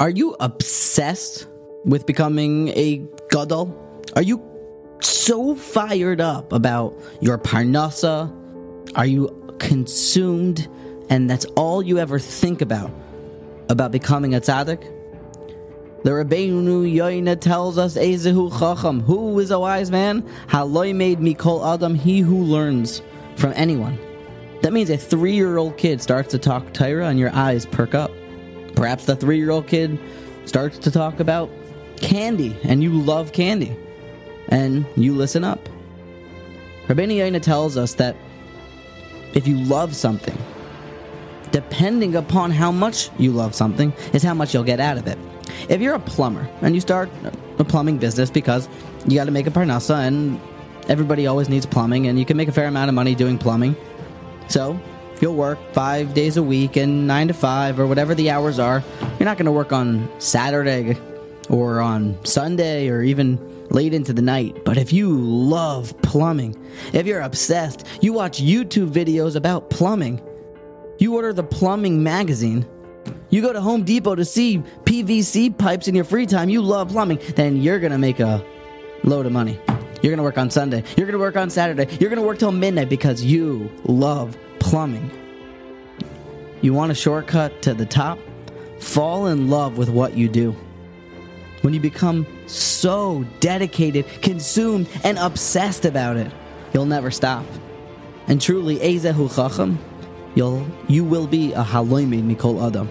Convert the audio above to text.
Are you obsessed with becoming a gadol? Are you so fired up about your parnasa? Are you consumed and that's all you ever think about about becoming a tzaddik? The Rabbeinu Yoina tells us, Ezehu Chacham, who is a wise man? Haloimed Mikol Adam, he who learns from anyone. That means a three year old kid starts to talk Torah and your eyes perk up. Perhaps the three year old kid starts to talk about candy and you love candy and you listen up. Rabbeinu Yoina tells us that if you love something, depending upon how much you love something, is how much you'll get out of it. If you're a plumber and you start a plumbing business because you got to make a parnasa and everybody always needs plumbing and you can make a fair amount of money doing plumbing, so you'll work five days a week and nine to five or whatever the hours are. You're not going to work on Saturday or on Sunday or even late into the night. But if you love plumbing, if you're obsessed, you watch YouTube videos about plumbing, you order the plumbing magazine, you go to Home Depot to see PVC pipes in your free time, you love plumbing, then you're going to make a load of money. You're going to work on Sunday. You're going to work on Saturday. You're going to work till midnight because you love plumbing. You want a shortcut to the top? Fall in love with what you do. When you become so dedicated, consumed, and obsessed about it, you'll never stop. And truly, Ezehu Chacham, you'll, you will be a Haloimin Mikol Adam.